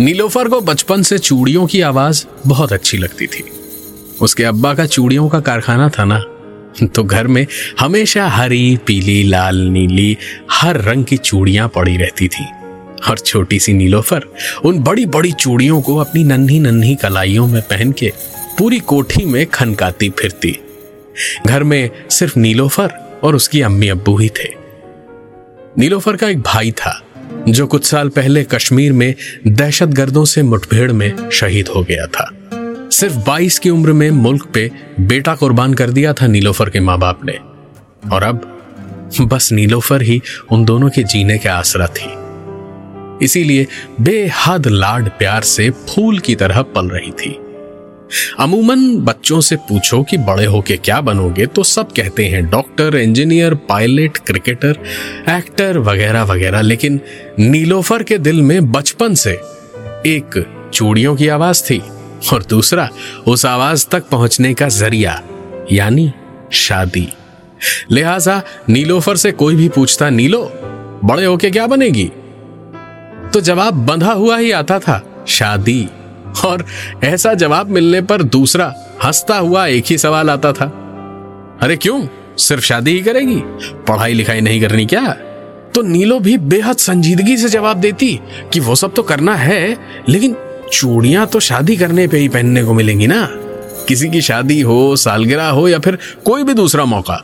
नीलोफर को बचपन से चूड़ियों की आवाज़ बहुत अच्छी लगती थी। उसके अब्बा का चूड़ियों का कारखाना था ना तो घर में हमेशा हरी, पीली, लाल, नीली, हर रंग की चूड़ियाँ पड़ी रहती थी। और छोटी सी नीलोफर उन बड़ी बड़ी चूड़ियों को अपनी नन्ही नन्ही कलाइयों में पहन के पूरी कोठी में खनकाती फिरती। घर में सिर्फ़ नीलोफर और उसकी अम्मी अब्बू ही थे। नीलोफर का एक भाई था जो कुछ साल पहले कश्मीर में दहशतगर्दों से मुठभेड़ में शहीद हो गया था। सिर्फ़ 22 की उम्र में मुल्क पे बेटा कुर्बान कर दिया था नीलोफर के माँ बाप ने। और अब, बस नीलोफर ही उन दोनों के जीने के आसरा थी। इसीलिए बेहद लाड प्यार से फूल की तरह पल रही थी। अमूमन बच्चों से पूछो कि बड़े होके क्या बनोगे तो सब कहते हैं, doctor, engineer, pilot, cricketer, actor वगैरह वगैरह। लेकिन नीलोफर के दिल में बचपन से एक चूड़ियों की आवाज़ थी और दूसरा उस आवाज़ तक पहुँचने का ज़रिया, यानी शादी। लिहाजा नीलोफर से कोई भी पूछता, नीलो, बड़े होके क्या बनेगी? तो जवाब बंधा हुआ ही आता था, शादी। और ऐसा जवाब मिलने पर दूसरा हंसता हुआ एक ही सवाल आता था। अरे क्यों? सिर्फ़ शादी ही करेगी? पढ़ाई लिखाई नहीं करनी क्या? तो नीलो भी बेहद संजीदगी से जवाब देती कि वो सब तो करना है, लेकिन चूड़ियाँ तो शादी करने पे ही पहनने को मिलेंगी ना। किसी की शादी हो, सालगिरह हो या फिर कोई भी दूसरा मौका।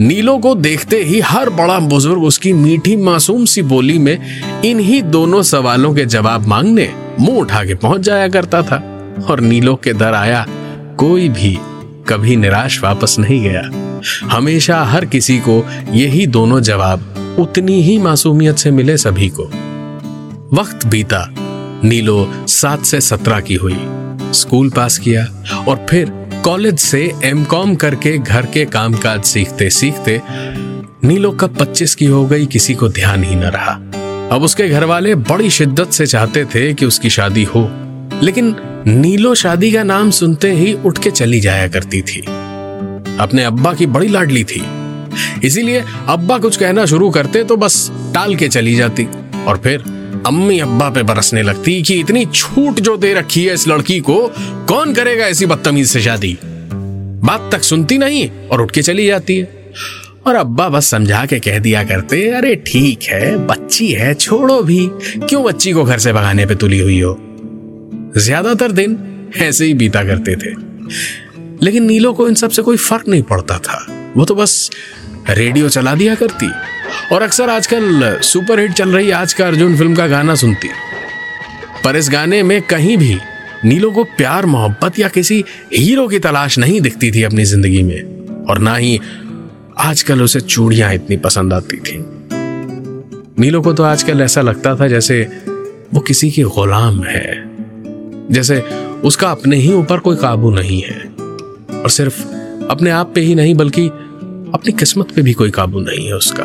नीलो को देखते ही हर बड़ा बुज़ुर्ग उसकी मीठी मासूम सी बोली में इन्हीं दोनों सवालों के जवाब मांगने मुँह उठा के पहुँच जाया करता था और नीलो के दर आया। कोई भी कभी निराश वापस नहीं गया। हमेशा हर किसी को यही दोनों जवाब उतनी ही मासूमियत से मिले सभी को। वक्त बीता, नीलो सात से सत्रह की हुई। स्कूल पास किया और फिर कॉलेज से एम कॉम करके घर के कामकाज सीखते सीखते नीलो कब पच्चीस की हो गई किसी को ध्यान ही न रहा। अब उसके घर वाले बड़ी शिद्दत से चाहते थे कि उसकी शादी हो, लेकिन नीलो शादी का नाम सुनते ही उठ के चली जाया करती थी। अपने अब्बा की बड़ी लाडली थी। इसीलिए अब्बा कुछ कहना शुरू करते तो बस टाल के चली जाती और फिर अम्मी अब्बा पे बरसने लगती कि इतनी छूट जो दे रखी है इस लड़की को, कौन करेगा ऐसी बदतमीज से शादी? बात तक सुनती नहीं और उठ के चली जाती है। और अब्बा बस समझा के कह दिया करते, अरे ठीक है, बच्ची है, छोड़ो भी। क्यों बच्ची को घर से भगाने पे तुली हुई हो? ज़्यादातर दिन ऐसे ही बीता करते थे। लेकिन नीलो को इन सबसे कोई फ़र्क नहीं पड़ता था। वो तो बस रेडियो चला दिया करती। और अक्सर आजकल सुपरहिट चल रही आज का अर्जुन फ़िल्म का गाना सुनती। पर इस गाने में कहीं भी नीलो को प्यार, मोहब्बत या किसी हीरो की तलाश नहीं दिखती थी अपनी ज़िंदगी में। और ना ही आजकल उसे चूड़ियाँ इतनी पसंद आती थी। नीलो को तो आजकल ऐसा लगता था जैसे वो किसी की गुलाम है। जैसे उसका अपने ही ऊपर कोई काबू नहीं है। और सिर्फ़ अपने आप पे ही नहीं, बल्कि अपनी किस्मत पे भी कोई काबू नहीं है उसका।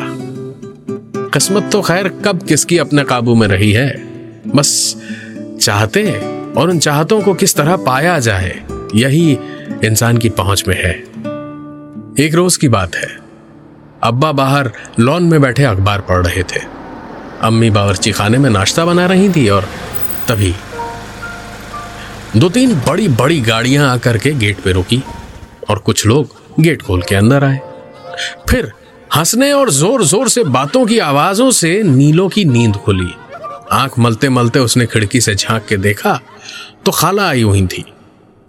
किस्मत तो खैर कब किसकी अपने काबू में रही है? बस चाहते और उन चाहतों को किस तरह पाया जाए, यही इंसान की पहुँच में है। एक रोज की बात है। अब्बा बाहर लॉन में बैठे अखबार पढ़ रहे थे। अम्मी बावर्ची खाने में नाश्ता बना रही थी और तभी दो तीन बड़ी बड़ी गाड़ियाँ आकर के गेट पे रुकी और कुछ लोग गेट खोल के अंदर आए। फिर हंसने और ज़ोर ज़ोर से बातों की आवाजों से नीलो की नींद खुली। आँख मलते मलते उसने खिड़की से झाँक के देखा तो खाला आई हुई थी,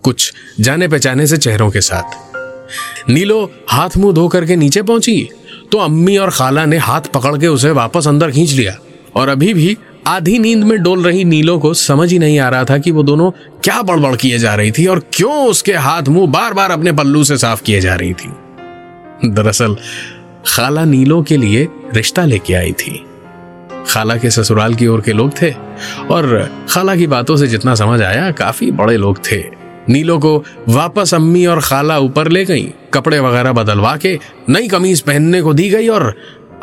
कुछ जाने पहचाने से चेहरों के साथ। नीलो हाथ मुँह धो करके नीचे पहुँची। तो अम्मी और खाला ने हाथ पकड़ के उसे वापस अंदर खींच लिया। और अभी भी आधी नींद में डोल रही नीलो को समझ ही नहीं आ रहा था कि वो दोनों क्या बड़बड़ किए जा रही थी और क्यों उसके हाथ मुँह बार बार अपने पल्लू से साफ़ किए जा रही थी। दरअसल, खाला नीलो के लिए रिश्ता लेके आई थी। खाला के ससुराल की ओर के लोग थे और खाला की बातों से जितना समझ आया, काफ़ी बड़े लोग थे। नीलो को वापस अम्मी और खाला ऊपर ले गई। कपड़े वगैरह बदलवा के नई कमीज पहनने को दी गई और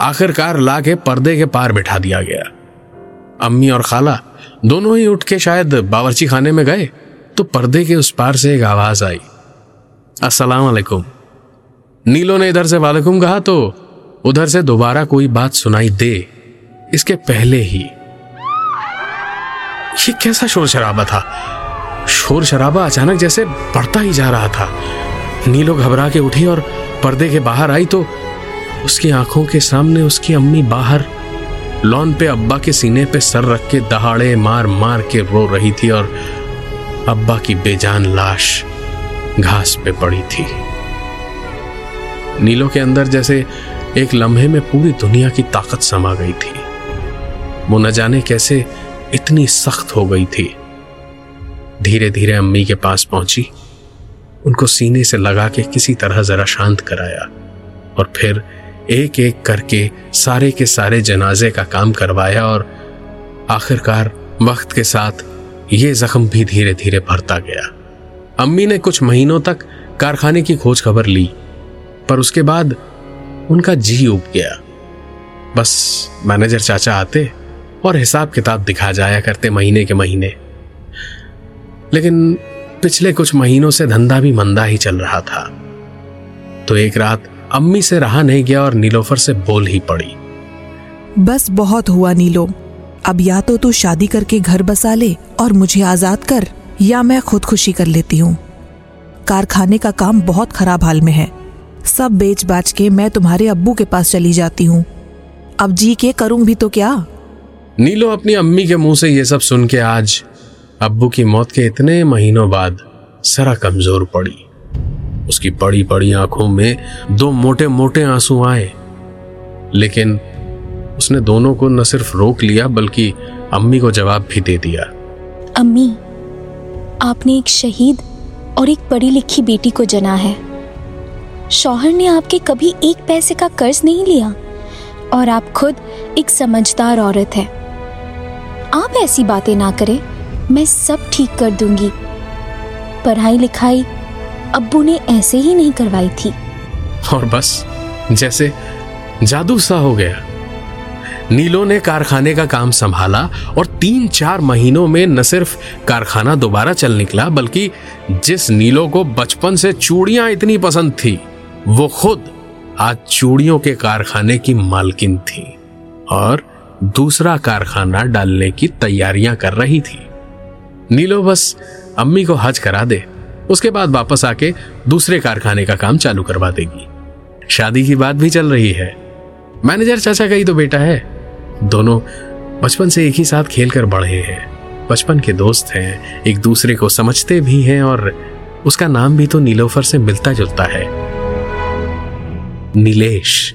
आखिरकार ला के पर्दे के पार बिठा दिया गया। अम्मी और खाला दोनों ही उठ के शायद बावर्ची खाने में गए तो पर्दे के उस पार से एक आवाज़ आई। अस्सलाम वालेकुम। नीलो ने इधर से वालेकुम कहा तो उधर से दोबारा कोई बात सुनाई दे, इसके पहले ही। ये कैसा शोर शराबा था? शोर शराबा अचानक जैसे बढ़ता ही जा रहा था। नीलो घबरा के उठी और पर्दे के बाहर आई तो उसकी आँखों के सामने उसकी अम्मी बाहर लॉन पे अब्बा के सीने पे सर रख के दहाड़े मार मार के रो रही थी और अब्बा की बेजान लाश घास पे पड़ी थी। नीलो के अंदर जैसे एक लम्हे में पूरी दुनिया की ताकत समा गई थी। वो न जाने कैसे इतनी सख्त हो गई थी। धीरे धीरे अम्मी के पास पहुँची। उनको सीने से लगा के किसी तरह जरा शांत कराया और फिर एक एक करके सारे के सारे जनाजे का काम करवाया और आखिरकार वक्त के साथ ये जख्म भी धीरे धीरे भरता गया। अम्मी ने कुछ महीनों तक कारखाने की खोज खबर ली, पर उसके बाद उनका जी उब गया। बस मैनेजर चाचा आते और हिसाब किताब दिखा जाया करते महीने के महीने। लेकिन पिछले कुछ महीनों से धंधा भी मंदा ही चल रहा था। तो एक रात अम्मी से रहा नहीं गया और नीलोफर से बोल ही पड़ी। बस बहुत हुआ नीलो। अब या तो तू शादी करके घर बसा ले और मुझे आज़ाद कर या मैं खुदकुशी कर लेती हूँ। कारखाने का काम बहुत खराब हाल में है। सब बेच बाच के मैं तुम्हारे अब्बू के पास चली जाती हूँ। अब जी के करूँ भी तो क्या? नीलो अपनी अम्मी के मुँह से ये सब सुन के आज अब्बू की मौत के इतने महीनों बाद सरा कमज़ोर पड़ी। उसकी बड़ी बड़ी आँखों में दो मोटे मोटे आँसू आए। लेकिन उसने दोनों को न सिर्फ़ रोक लिया, बल्कि अम्मी को जवाब भी दे दिया। अम्मी, आपने एक शहीद और एक पढ़ी लिखी बेटी को जना है। शौहर ने आपके कभी एक पैसे का कर्ज नहीं लिया और आप खुद एक समझदार औरत है। आप ऐसी बातें ना करें। मैं सब ठीक कर दूँगी। पढ़ाई लिखाई अब्बू ने ऐसे ही नहीं करवाई थी। और बस, जैसे जादू सा हो गया। नीलो ने कारखाने का काम संभाला और तीन चार महीनों में न सिर्फ़ कारखाना दोबारा चल निकला, बल्कि जिस नीलो को बचपन से चूड़ियाँ इतनी पसंद थी, वो खुद आज चूड़ियों के कारखाने की मालकिन थी और दूसरा कारखाना डालने की तैयारियाँ कर रही थी। नीलो, बस अम्मी को हज करा दे। उसके बाद वापस आके दूसरे कारखाने का काम चालू करवा देगी। शादी की बात भी चल रही है। मैनेजर चाचा का ही तो बेटा है। दोनों बचपन से एक ही साथ खेल कर बढ़े हैं। बचपन के दोस्त हैं, एक दूसरे को समझते भी हैं और उसका नाम भी तो नीलोफर से मिलता जुलता है। नीलेश।